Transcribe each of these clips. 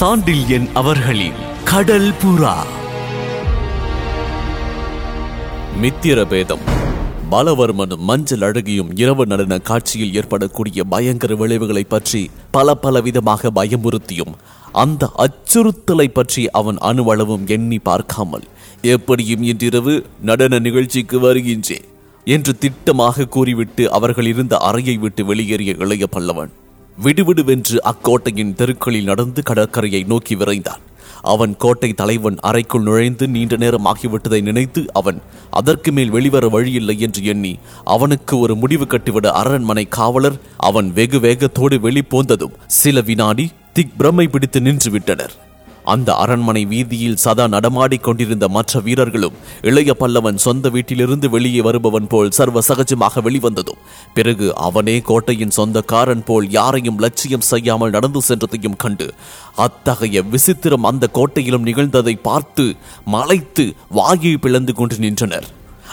சாண்டில்யன் அவர்களின் கடல் புறா. மித்திரபேதம். பாலவர்மனும் மஞ்சள் அழகியும் இரவு நடன காட்சியில் ஏற்படக்கூடிய பயங்கர விளைவுகளை பற்றி பல பல விதமாக பயமுறுத்தியும் அந்த அச்சுறுத்தலை பற்றி அவன் அணுவளவும் எண்ணி பார்க்காமல் எப்படியும் இன்றிரவு நடன நிகழ்ச்சிக்கு வருகின்றேன் என்று திட்டமாக கூறிவிட்டு அவர்கள் இருந்த அறையை விட்டு வெளியேறிய இளைய பல்லவன் விடுவிடுவென்று அக்கோட்டையின் தெருக்களில் நடந்து கடற்கரையை நோக்கி விரைந்தான். அவன் கோட்டை தலைவன் அறைக்குள் நுழைந்து நீண்ட நேரம் ஆகிவிட்டதை நினைத்து அவன் அதற்கு மேல் வெளிவர வழியில்லை என்று எண்ணி அவனுக்கு ஒரு முடிவு கட்டிவிட அரண்மனை காவலர் அவன் வெகு வேகத்தோடு வெளிப்போந்ததும் சில வினாடி திக் பிரமை பிடித்து நின்று விட்டனர் அந்த அரண்மனை வீதியில் சதா நடமாடிக் கொண்டிருந்த மற்ற வீரர்களும் இளைய பல்லவன் சொந்த வீட்டிலிருந்து வெளியே வருபவன் போல் சர்வ சகஜமாக வெளிவந்ததும் பிறகு அவனே கோட்டையின் சொந்தக்காரன் போல் யாரையும் லட்சியம் செய்யாமல் நடந்து சென்றதையும் கண்டு அத்தகைய விசித்திரம் அந்த கோட்டையிலும் நிகழ்ந்ததை பார்த்து மலைத்து வாயை பிளந்து கொண்டு நின்றனர்.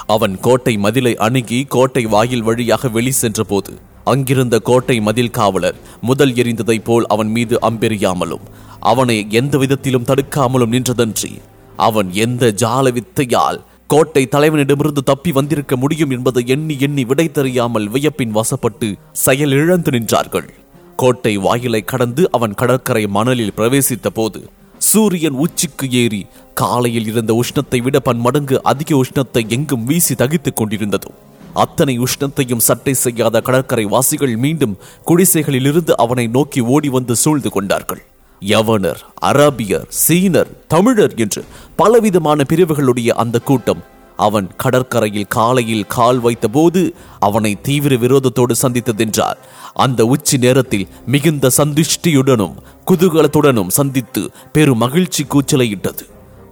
அவன் கோட்டை மதிலை அணுகி கோட்டை வாயில் வழியாக வெளி சென்றபோது அங்கிருந்த கோட்டை மதில் காவலர் முதல் எரிந்ததைப் போல் அவன் மீது அம்பெறியாமலும் அவனை எந்த விதத்திலும் தடுக்காமலும் நின்றதன்றி அவன் எந்த ஜால வித்தையால் கோட்டை தலைவனிடமிருந்து தப்பி வந்திருக்க முடியும் என்பதை எண்ணி எண்ணி விடை தெரியாமல் வியப்பின் வசப்பட்டு செயல் இழந்து நின்றார்கள். கோட்டை வாயிலை கடந்து அவன் கடற்கரை மணலில் பிரவேசித்த போது சூரியன் உச்சிக்கு ஏறி காலையில் இருந்த உஷ்ணத்தை விட பன்மடங்கு அதிக உஷ்ணத்தை எங்கும் வீசி தகித்துக் கொண்டிருந்ததும் அத்தனை உஷ்ணத்தையும் சட்டை செய்யாத கடற்கரை வாசிகள் மீண்டும் குடிசைகளிலிருந்து அவனை நோக்கி ஓடி வந்து சூழ்ந்து கொண்டார்கள். யவனர் அரபியர் சீனர் தமிழர் என்று பலவிதமான பிரிவுகளுடைய அந்த கூட்டம் அவன் கடற்கரையில் காலையில் கால் வைத்தபோது அவனை தீவிர விரோதத்தோடு சந்தித்ததென்றால் அந்த உச்சி நேரத்தில் மிகுந்த சந்துஷ்டியுடனும் குதூகலத்துடனும் சந்தித்து பெரும் மகிழ்ச்சி கூச்சலையிட்டது.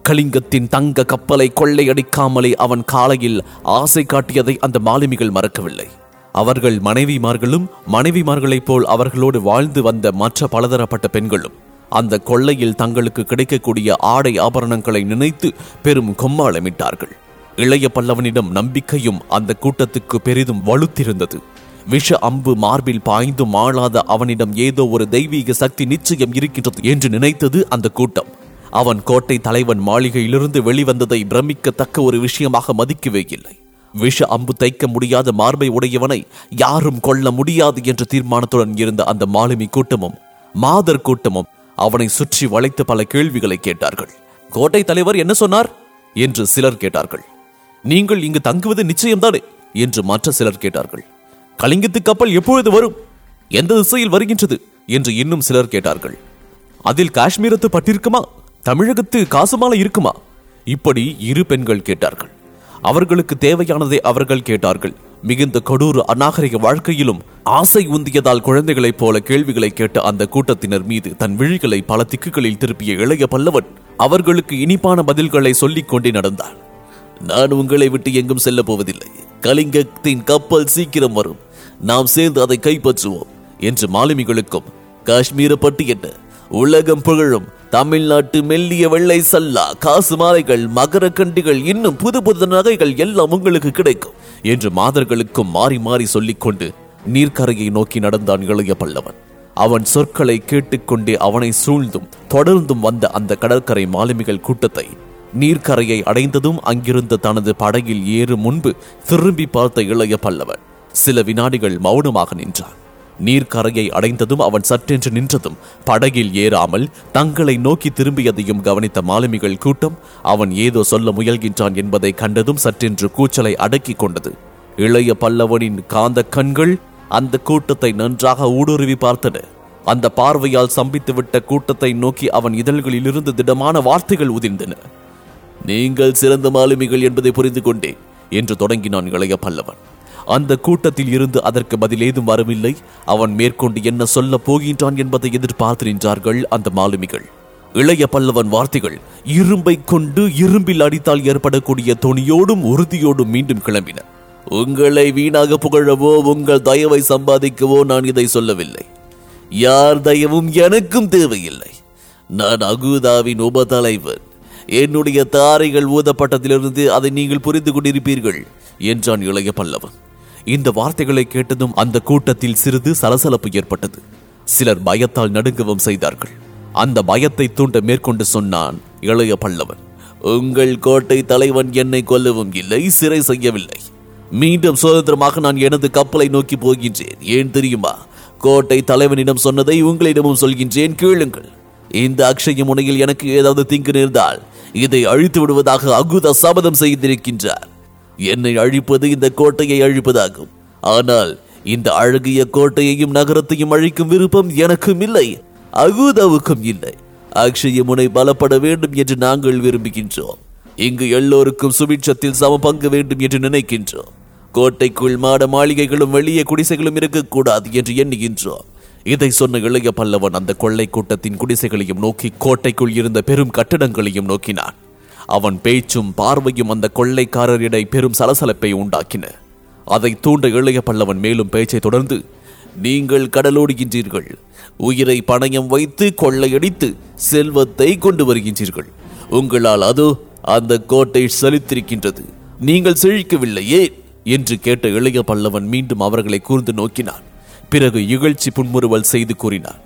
கலிங்கத்தின் தங்க கப்பலை கொள்ளையடிக்காமலே அவன் காலையில் ஆசை காட்டியதை அந்த மாலுமிகள் மறக்கவில்லை. அவர்கள் மனைவிமார்களும் மனைவிமார்களைப் போல் அவர்களோடு வாழ்ந்து வந்த மற்ற பலதரப்பட்ட பெண்களும் அந்த கொள்ளையில் தங்களுக்கு கிடைக்கக்கூடிய ஆடை ஆபரணங்களை நினைத்து பெரும் கொம்மாளமிட்டார்கள். இளைய பல்லவனிடம் நம்பிக்கையும் அந்த கூட்டத்துக்கு பெரிதும் வலுத்திருந்தது. விஷ அம்பு மார்பில் பாய்ந்தும் ஆளாத அவனிடம் ஏதோ ஒரு தெய்வீக சக்தி நிச்சயம் இருக்கின்றது என்று நினைத்தது அந்த கூட்டம். அவன் கோட்டை தலைவன் மாளிகையிலிருந்து வெளிவந்ததை பிரமிக்கத்தக்க ஒரு விஷயமாக மதிக்கவே இல்லை விஷ அம்பு தைக்க முடியாத மார்பை உடையவனை யாரும் கொல்ல முடியாது என்ற தீர்மானத்துடன் இருந்த அந்த மாலுமி கூட்டமும் மாதர் கூட்டமும் அவனை சுற்றி வளைத்து பல கேள்விகளை கேட்டார்கள். கோட்டை தலைவர் என்ன சொன்னார்? என்று சிலர் கேட்டார்கள். நீங்கள் இங்கு தங்குவது நிச்சயம்தானே? என்று மற்ற சிலர் கேட்டார்கள். கலிங்கத்து கப்பல் எப்பொழுது வரும்? எந்த திசையில் வருகின்றது? என்று இன்னும் சிலர் கேட்டார்கள். அதில் காஷ்மீரத்து பட்டிருக்குமா? தமிழகத்து காசுமாலை இருக்குமா? இப்படி இரு பெண்கள் கேட்டார்கள். அவர்களுக்கு தேவையானதை அவர்கள் கேட்டார்கள். மிகுந்த கொடூர அநாகரிக வாழ்க்கையிலும் ஆசை உந்தியதால் குழந்தைகளைப் போல கேள்விகளை கேட்ட அந்த கூட்டத்தினர் மீது தன் விழிகளை பல திக்குகளில் திருப்பிய இளைய பல்லவன் அவர்களுக்கு இனிப்பான பதில்களை சொல்லிக் கொண்டே நடந்தார் நான் உங்களை விட்டு எங்கும் செல்ல போவதில்லை. கலிங்கத்தின் கப்பல் சீக்கிரம் வரும். நாம் சேர்ந்து அதை கைப்பற்றுவோம் என்று மாலுமிகளுக்கும் காஷ்மீர பட்டு என்ன? உலகம் புகழும். தமிழ்நாட்டு மெல்லிய வெள்ளை சல்லா காசு மாலைகள் மகர கண்டிகள் இன்னும் புது புது நகைகள் எல்லாம் உங்களுக்கு கிடைக்கும் என்று மாதர்களுக்கும் மாறி மாறி சொல்லிக்கொண்டு நீர்க்கரையை நோக்கி நடந்தான் இளைய பல்லவன். அவன் சொற்களை கேட்டுக்கொண்டே அவனை சூழ்ந்தும் தொடர்ந்தும் வந்த அந்த கடற்கரை மாலுமிகள் கூட்டத்தை நீர்க்கரையை அடைந்ததும் அங்கிருந்த தனது படகில் ஏறும் முன்பு திரும்பி பார்த்த இளைய பல்லவன். சில வினாடிகள் மௌனமாக நின்றான். நீர்க்கரையை அடைந்ததும் அவன் சற்றென்று நின்றதும் படகில் ஏறாமல் தங்களை நோக்கி திரும்பியதையும் கவனித்த மாலுமிகள் கூட்டம் அவன் ஏதோ சொல்ல முயல்கின்றான் என்பதை கண்டதும் சற்றென்று கூச்சலை அடக்கிக் கொண்டது. இளைய பல்லவனின் காந்த கண்கள் அந்த கூட்டத்தை நன்றாக ஊடுருவி பார்த்தன. அந்த பார்வையால் சம்பித்துவிட்ட கூட்டத்தை நோக்கி அவன் இதழ்களிலிருந்து திடமான வார்த்தைகள் உதிர்ந்தன. நீங்கள் சிறந்த மாலுமிகள் என்பதை புரிந்து கொண்டேன் என்று தொடங்கினான் இளைய பல்லவன். அந்த கூட்டத்தில் இருந்து அதற்கு பதில் ஏதும் வரவில்லை அவன் மேற்கொண்டு என்ன சொல்ல போகின்றான் என்பதை எதிர்பார்த்து நின்றார்கள் அந்த மாலுமிகள். இளைய பல்லவன் வார்த்தைகள் இரும்பை கொண்டு இரும்பில் அடித்தால் ஏற்படக்கூடிய தொனியோடும் உறுதியோடும் மீண்டும் கிளம்பின. உங்களை வீணாக புகழவோ உங்கள் தயவை சம்பாதிக்கவோ நான் இதை சொல்லவில்லை. யார் தயவும் எனக்கும் தேவையில்லை. நான் அகுதாவின் உபதலைவன். என்னுடைய தாரைகள் ஊதப்பட்டதிலிருந்து அதை நீங்கள் புரிந்து கொண்டிருப்பீர்கள் என்றான் இளைய பல்லவன். இந்த வார்த்தைகளை கேட்டதும் அந்த கூட்டத்தில் சிறிது சலசலப்பு ஏற்பட்டது. சிலர் பயத்தால் நடுங்கவும் செய்தார்கள். அந்த பயத்தை தூண்ட மேற்கொண்டு சொன்னான் இளைய பல்லவன் உங்கள் கோட்டை தலைவன் என்னை கொல்லவும் இல்லை சிறை செய்யவில்லை. மீண்டும் சுதந்திரமாக நான் எனது கப்பலை நோக்கி போகின்றேன். ஏன் தெரியுமா? கோட்டை தலைவனிடம் சொன்னதை உங்களிடமும் சொல்கின்றேன். கேளுங்கள். இந்த அக்ஷய முனையில் எனக்கு ஏதாவது தீங்கு நேர்ந்தால் இதை அழித்து விடுவதாக அகுத சபதம் செய்திருக்கின்றார். என்னை அழிப்பது இந்த கோட்டையை அழிப்பதாகும். ஆனால் இந்த அழகிய கோட்டையையும் நகரத்தையும் அழிக்கும் விருப்பம் எனக்கும் இல்லை அகூதாவுக்கும் இல்லை. அக்ஷய முனை பலப்பட வேண்டும் என்று நாங்கள் விரும்புகின்றோம். இங்கு எல்லோருக்கும் சுபிட்சத்தில் சம பங்கு வேண்டும் என்று நினைக்கின்றோம். கோட்டைக்குள் மாட மாளிகைகளும் வெளியே குடிசைகளும் இருக்கக்கூடாது என்று எண்ணுகின்றோம். இதை சொன்ன இளைய பல்லவன் அந்த கொள்ளை கூட்டத்தின் குடிசைகளையும் நோக்கி கோட்டைக்குள் இருந்த பெரும் கட்டடங்களையும் நோக்கினான். அவன் பேச்சும் பார்வையும் அந்த கொள்ளைக்காரரிடை பெரும் சலசலப்பை உண்டாக்கின. அதை தூண்ட இளைய பல்லவன் மேலும் பேச்சை தொடர்ந்து நீங்கள் கடலோடுகின்றீர்கள் உயிரை பணயம் வைத்து கொள்ளையடித்து செல்வத்தை கொண்டு வருகின்றீர்கள். உங்களால் அதோ அந்த கோட்டை செலுத்திருக்கின்றது. நீங்கள் செழிக்கவில்லையே? என்று கேட்ட இளைய பல்லவன் மீண்டும் அவர்களை கூர்ந்து நோக்கினான். பிறகு இகழ்ச்சி புன்முறுவல் செய்து கூறினார்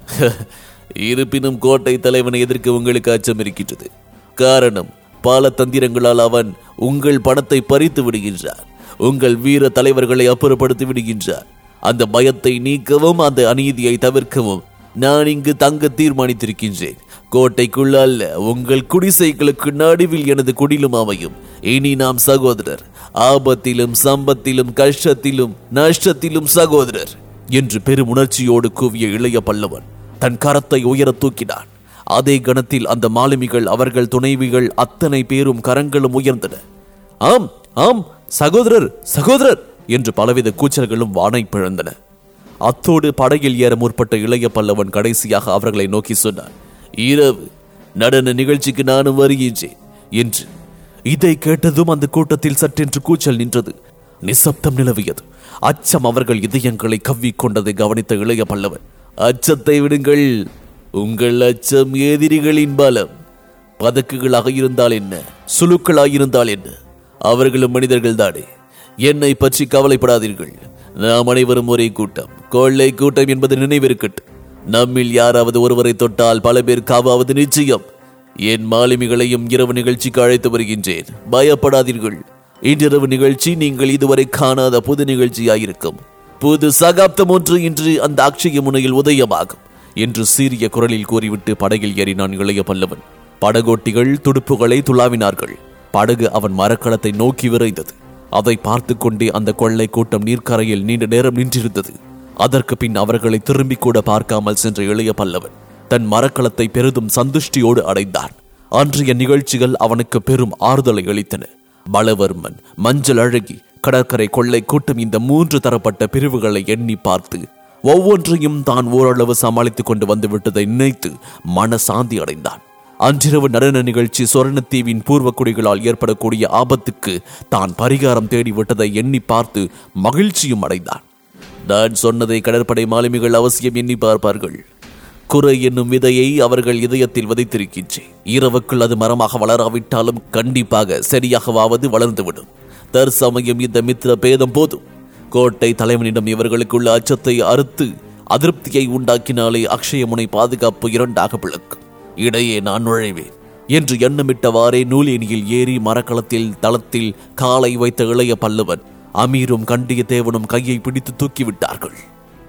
இருப்பினும் கோட்டை தலைவனை எதிர்க்க உங்களுக்கு அச்சம் இருக்கின்றது. காரணம் பல தந்திரங்களால் அவன் உங்கள் பணத்தை பறித்து விடுகின்றார் உங்கள் வீர தலைவர்களை அப்புறப்படுத்தி விடுகின்றார் அந்த பயத்தை நீக்கவும் அந்த அநீதியை தவிர்க்கவும் நான் இங்கு தங்க தீர்மானித்திருக்கின்றேன். கோட்டைக்குள்ள அல்ல உங்கள் குடிசைகளுக்கு நடுவில் எனது குடிலும் அமையும். இனி நாம் சகோதரர் ஆபத்திலும் சம்பத்திலும் கஷ்டத்திலும் நஷ்டத்திலும் சகோதரர் என்று பெரும் உணர்ச்சியோடு கூவிய இளைய பல்லவன் தன் கரத்தை உயர தூக்கினான். அதே கணத்தில் அந்த மாலுமிகள் அவர்கள் துணைவிகள் அத்தனை பேரும் கரங்களும் உயர்ந்தன. ஆம் ஆம் சகோதரர் சகோதரர் என்று பலவித கூச்சல்களும் வானை பிழந்தன. அத்தோடு படகில் ஏற முற்பட்ட இளைய பல்லவன் கடைசியாக அவர்களை நோக்கி சொன்னார் இரவு நடன நிகழ்ச்சிக்கு நானும் வருகின்றேன் என்று. இதை கேட்டதும் அந்த கூட்டத்தில் சற்றென்று கூச்சல் நின்றது. நிசப்தம் நிலவியது. அச்சம் அவர்கள் இதயங்களை கவ்விக் கொண்டதை கவனித்த இளைய பல்லவன் அச்சத்தை விடுங்கள் உங்கள் அச்சம் எதிரிகளின் பலம். பதக்குகளாக இருந்தால் என்ன? சுழுக்களாக இருந்தால் என்ன? அவர்களும் மனிதர்கள் தானே. என்னை பற்றி கவலைப்படாதீர்கள். நாம் அனைவரும் ஒரே கூட்டம். கொள்ளை கூட்டம் என்பது நினைவிருக்கட்டும். நம்மில் யாராவது ஒருவரை தொட்டால் பல பேர் காவாவது நிச்சயம். என் மாலுமிகளையும் இரவு நிகழ்ச்சிக்கு அழைத்து வருகின்றேன். பயப்படாதீர்கள். இன்றிரவு நிகழ்ச்சி நீங்கள் இதுவரை காணாத புது நிகழ்ச்சியாயிருக்கும். புது சகாப்தம் ஒன்று இன்று அந்த அக்ஷய முனையில் உதயமாகும். என்று சீரிய குரலில் கூறிவிட்டு படகில் ஏறினான் இளைய பல்லவன். படகோட்டிகள் துடுப்புகளை துளாவினார்கள். படகு அவன் மரக்களத்தை நோக்கி விரைந்தது. அதை பார்த்து கொண்டே அந்த கொள்ளை கூட்டம் நீர்க்கரையில் நீண்ட நேரம் நின்றிருந்தது. அதற்கு பின் அவர்களை திரும்பி கூட பார்க்காமல் சென்ற இளைய பல்லவன் தன் மரக்களத்தை பெரிதும் சந்துஷ்டியோடு அடைந்தான். அன்றைய நிகழ்ச்சிகள் அவனுக்கு பெரும் ஆறுதலை அளித்தன. பலவர்மன் மஞ்சள் அழகி கடற்கரை கொள்ளை கூட்டம் இந்த மூன்று தரப்பட்ட பிரிவுகளை எண்ணி பார்த்து ஒவ்வொன்றையும் தான் ஓரளவு சமாளித்துக் கொண்டு வந்து விட்டதை நினைத்து மனசாந்தி அடைந்தான். அன்றிரவு நடன நிகழ்ச்சி சொர்ணத்தீவின் பூர்வ குடிகளால் ஏற்படக்கூடிய ஆபத்துக்கு தான் பரிகாரம் தேடி விட்டதை எண்ணி பார்த்து மகிழ்ச்சியும் அடைந்தான். நான் சொன்னதை கடற்படை மாலுமிகள் அவசியம் எண்ணி பார்ப்பார்கள். குறை என்னும் விதையை அவர்கள் இதயத்தில் விதைத்திருக்கின்றேன் இரவுக்குள் அது மரமாக வளராவிட்டாலும் கண்டிப்பாக சரியாகவாவது வளர்ந்துவிடும். தற்சமயம் இந்த மித்திர பேதம் போதும். கோட்டை தலைவனிடம் இவர்களுக்குள்ள அச்சத்தை அறுத்து அதிருப்தியை உண்டாக்கினாலே அக்ஷயமுனை பாதுகாப்பு இரண்டாக பிளக்கும் இடையே நான் நுழைவேன். என்று எண்ணமிட்டவாறே நூலேனியில் ஏறி மரக்களத்தில் தளத்தில் காலை வைத்த இளைய பல்லவன் அமீரும் கண்டியத்தேவனும் கையை பிடித்து தூக்கிவிட்டார்கள்.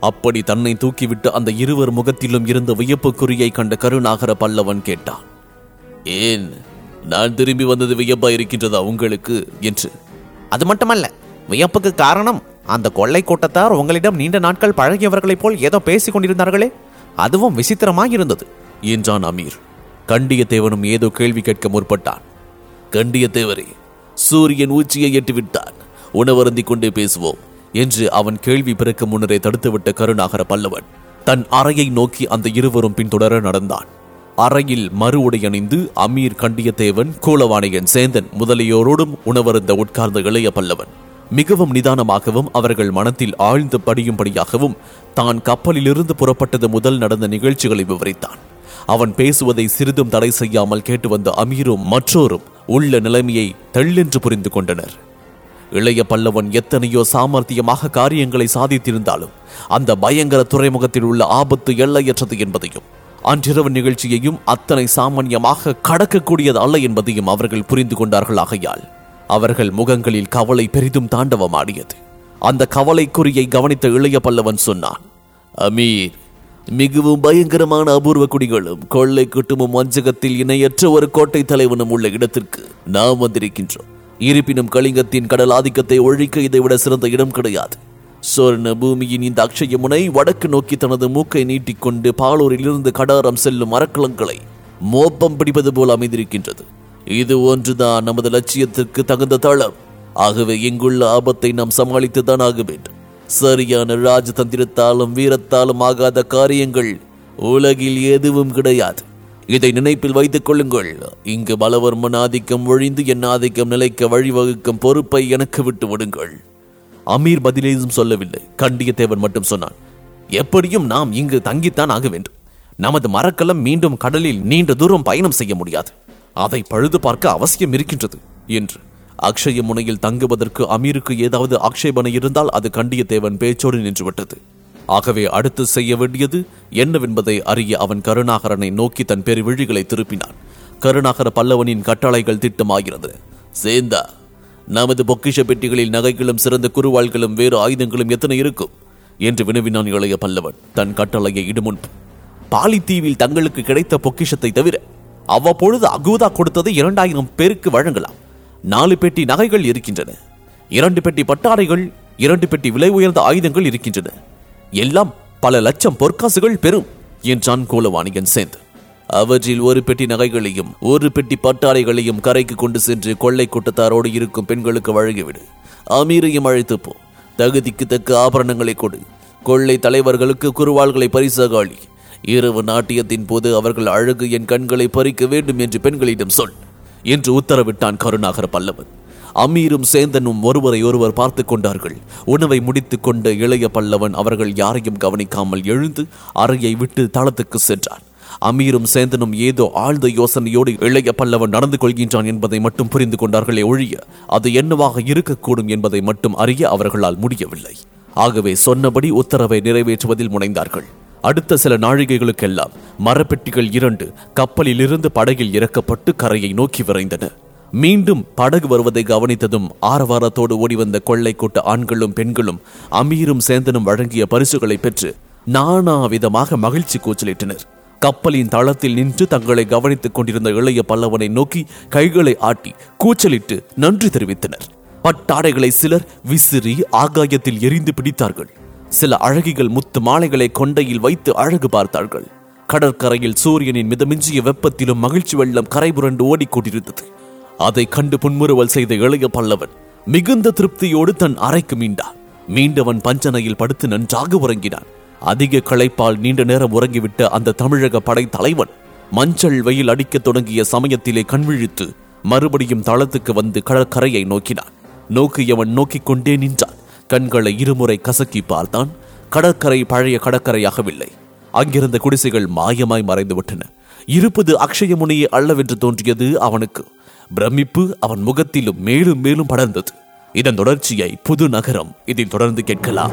அப்படி தன்னை தூக்கிவிட்டு அந்த இருவர் முகத்திலும் இருந்த வியப்புக்குறியை கண்ட கருணாகர பல்லவன் கேட்டான் ஏன் நான் திரும்பி வந்தது வியப்பா இருக்கின்றதா உங்களுக்கு? என்று. அது மட்டுமல்ல வியப்புக்கு காரணம் அந்த கொள்ளை கூட்டத்தார் உங்களிடம் நீண்ட நாட்கள் பழகியவர்களைப் போல் ஏதோ பேசிக் கொண்டிருந்தார்களே? அதுவும் விசித்திரமாக இருந்தது என்றான் அமீர். கண்டியத்தேவனும் ஏதோ கேள்வி கேட்க முற்பட்டான். கண்டியத்தேவரே சூரியன் உச்சியை எட்டிவிட்டான். உணவருந்திக் கொண்டே பேசுவோம் என்று அவன் கேள்வி பிறக்க முன்னரே தடுத்துவிட்ட கருணாகர பல்லவன் தன் அறையை நோக்கி அந்த இருவரும் பின்தொடர நடந்தான். அறையில் மறு உடையணிந்து அமீர் கண்டியத்தேவன் கூலவாணியன் சேந்தன் முதலியோரோடும் உணவருந்த உட்கார்ந்த இளைய பல்லவன். மிகவும் நிதானமாகவும் அவர்கள் மனத்தில் ஆழ்ந்து படியும்படியாகவும் தான் கப்பலிலிருந்து புறப்பட்டது முதல் நடந்த நிகழ்ச்சிகளை விவரித்தான். அவன் பேசுவதை சிறிதும் தடை செய்யாமல் கேட்டு வந்த அமீரும் மற்றோரும் உள்ள நிலைமையை தெள்ளென்று புரிந்து கொண்டனர். இளைய பல்லவன் எத்தனையோ சாமர்த்தியமாக காரியங்களை சாதித்திருந்தாலும் அந்த பயங்கர துறைமுகத்தில் உள்ள ஆபத்து எல்லையற்றது என்பதையும் அன்றிரவு நிகழ்ச்சியையும் அத்தனை சாமானியமாக கடக்கக்கூடியது அல்ல என்பதையும் அவர்கள் புரிந்து கொண்டார்கள் ஆகையால் அவர்கள் முகங்களில் கவலை பெரிதும் தாண்டவமாடியது. அந்த கவலைக்குறியை கவனித்த இளைய பல்லவன் சொன்னான் அமீர் மிகவும் பயங்கரமான அபூர்வ குடிகளும் கொள்ளை குட்டுமும் வஞ்சகத்தில் இணையற்ற ஒரு கோட்டை தலைவனும் உள்ள இடத்திற்கு நாம் வந்திருக்கின்றோம். இருப்பினும் கலிங்கத்தின் கடல் ஆதிக்கத்தை ஒழிக்க இதைவிட சிறந்த இடம் கிடையாது. சொர்ண பூமியின் இந்த அக்ஷய முனை வடக்கு நோக்கி தனது மூக்கை நீட்டிக்கொண்டு பாலூரிலிருந்து கடாரம் செல்லும் மரக்கலங்களை மோப்பம் பிடிப்பது போல் அமைந்திருக்கின்றது. இது ஒன்றுதான் நமது லட்சியத்திற்கு தகுந்த தளம். ஆகவே இங்குள்ள ஆபத்தை நாம் சமாளித்துதான் ஆக வேண்டும். சரியான ராஜதந்திரத்தாலும் வீரத்தாலும் ஆகாத காரியங்கள் உலகில் எதுவும் கிடையாது. இதை நினைப்பில் வைத்துக் கொள்ளுங்கள். இங்கு பலவர்மன் ஆதிக்கம் ஒழிந்து என் ஆதிக்கம் நிலைக்க வழிவகுக்கும் பொறுப்பை எனக்கு விட்டு விடுங்கள். அமீர் பதிலேதும் சொல்லவில்லை. கண்டியத்தேவன் மட்டும் சொன்னான். எப்படியும் நாம் இங்கு தங்கித்தான் ஆக வேண்டும். நமது மரக்கலம் மீண்டும் கடலில் நீண்ட தூரம் பயணம் செய்ய முடியாது. அதை பழுது பார்க்க அவசியம் இருக்கின்றது என்று. அக்ஷய முனையில் தங்குவதற்கு அமீருக்கு ஏதாவது ஆக்ஷேபனை இருந்தால் அது கண்டியத்தேவன் பேச்சோடு நின்றுவிட்டது ஆகவே அடுத்து செய்ய வேண்டியது என்னவென்பதை அறிய அவன் கருணாகரனை நோக்கி தன் பெருவிழிகளை திருப்பினான். கருணாகர பல்லவனின் கட்டளைகள் திட்டமாகிறது. சேந்தா நமது பொக்கிஷ பெட்டிகளில் நகைகளும் சிறந்த குருவாள்களும் வேறு ஆயுதங்களும் எத்தனை இருக்கும்? என்று வினவினான் இளைய பல்லவன். தன் கட்டளையை இடுமுன். பாலித்தீவில் தங்களுக்கு கிடைத்த பொக்கிஷத்தை தவிர அவ்வப்பொழுது அகூதா கொடுத்தது இரண்டாயிரம் பேருக்கு வழங்கலாம். நாலு பெட்டி நகைகள் இருக்கின்றன. இரண்டு பெட்டி பட்டாடைகள் இரண்டு பெட்டி விலை உயர்ந்த ஆயுதங்கள் இருக்கின்றன. எல்லாம் பல லட்சம் பொற்காசுகள் பெறும் என்றான் கோலவாணியன் சேர்ந்து அவற்றில் ஒரு பெட்டி நகைகளையும் ஒரு பெட்டி பட்டாடைகளையும் கரைக்கு கொண்டு சென்று கொள்ளை கூட்டத்தாரோடு இருக்கும் பெண்களுக்கு வழங்கிவிடு. அமீரையும் அழைத்து போ. தகுதிக்கு தக்க ஆபரணங்களை கொடு. கொள்ளை தலைவர்களுக்கு குருவாள்களை பரிசாக அளி இரவு நாட்டியத்தின் போது அவர்கள் அழகு என் கண்களை பறிக்க வேண்டும் என்று பெண்களிடம் சொல் என்று உத்தரவிட்டான் கருணாகர பல்லவன். அமீரும் சேந்தனும் ஒருவரை ஒருவர் பார்த்து கொண்டார்கள். உணவை முடித்துக் கொண்ட இளைய பல்லவன் அவர்கள் யாரையும் கவனிக்காமல் எழுந்து அறையை விட்டு தளத்துக்கு சென்றான். அமீரும் சேந்தனும் ஏதோ ஆழ்ந்த யோசனையோடு இளைய பல்லவன் நடந்து கொள்கின்றான் என்பதை மட்டும் புரிந்து கொண்டார்களே ஒழிய அது என்னவாக இருக்கக்கூடும் என்பதை மட்டும் அறிய அவர்களால் முடியவில்லை. ஆகவே சொன்னபடி உத்தரவை நிறைவேற்றுவதில் முனைந்தார்கள். அடுத்த சில நாழிகைகளுக்கெல்லாம் மரப்பெட்டிகள் இரண்டு கப்பலிலிருந்து படகில் இறக்கப்பட்டு கரையை நோக்கி விரைந்தன. மீண்டும் படகு வருவதை கவனித்ததும் ஆரவாரத்தோடு ஓடிவந்த கொள்ளை கூட்ட ஆண்களும் பெண்களும் அமீரும் சேந்தனும் வழங்கிய பரிசுகளை பெற்று நானா விதமாக மகிழ்ச்சி கூச்சலிட்டனர். கப்பலின் தளத்தில் நின்று தங்களை கவனித்துக் கொண்டிருந்த இளைய பல்லவனை நோக்கி கைகளை ஆட்டி கூச்சலிட்டு நன்றி தெரிவித்தனர். பட்டாடைகளை சிலர் விசிறி ஆகாயத்தில் எரிந்து பிடித்தார்கள். சில அழகிகள் முத்து மாலைகளை கொண்டையில் வைத்து அழகு பார்த்தார்கள். கடற்கரையில் சூரியனின் மிதமிஞ்சிய வெப்பத்திலும் மகிழ்ச்சி வெள்ளம் கரைபுரண்டு ஓடிக்கொண்டிருந்தது. அதை கண்டு புன்முறுவல் செய்த இளைய பல்லவன் மிகுந்த திருப்தியோடு தன் அறைக்கு மீண்டான். மீண்டவன் பஞ்சனையில் படுத்து நன்றாக உறங்கினான். அதிக களைப்பால் நீண்ட நேரம் உறங்கிவிட்ட அந்த தமிழக படை தலைவன் மஞ்சள் வெயில் அடிக்கத் தொடங்கிய சமயத்திலே கண்விழித்து மறுபடியும் தளத்துக்கு வந்து கடற்கரையை நோக்கினான். நோக்கியவன் நோக்கிக் கொண்டே நின்றான். கண்களை இருமுறை கசக்கி பார்த்தான் கடற்கரை பழைய கடற்கரையாகவில்லை. அங்கிருந்த குடிசைகள் மாயமாய் மறைந்து விட்டன இருப்பது அக்ஷயமுனியே அல்லவென்று தோன்றியது அவனுக்கு. பிரமிப்பு அவன் முகத்திலும் மேலும் மேலும் படர்ந்தது. இதன் தொடர்ச்சியை புது நகரம் இதை தொடர்ந்து கேட்கலாம்.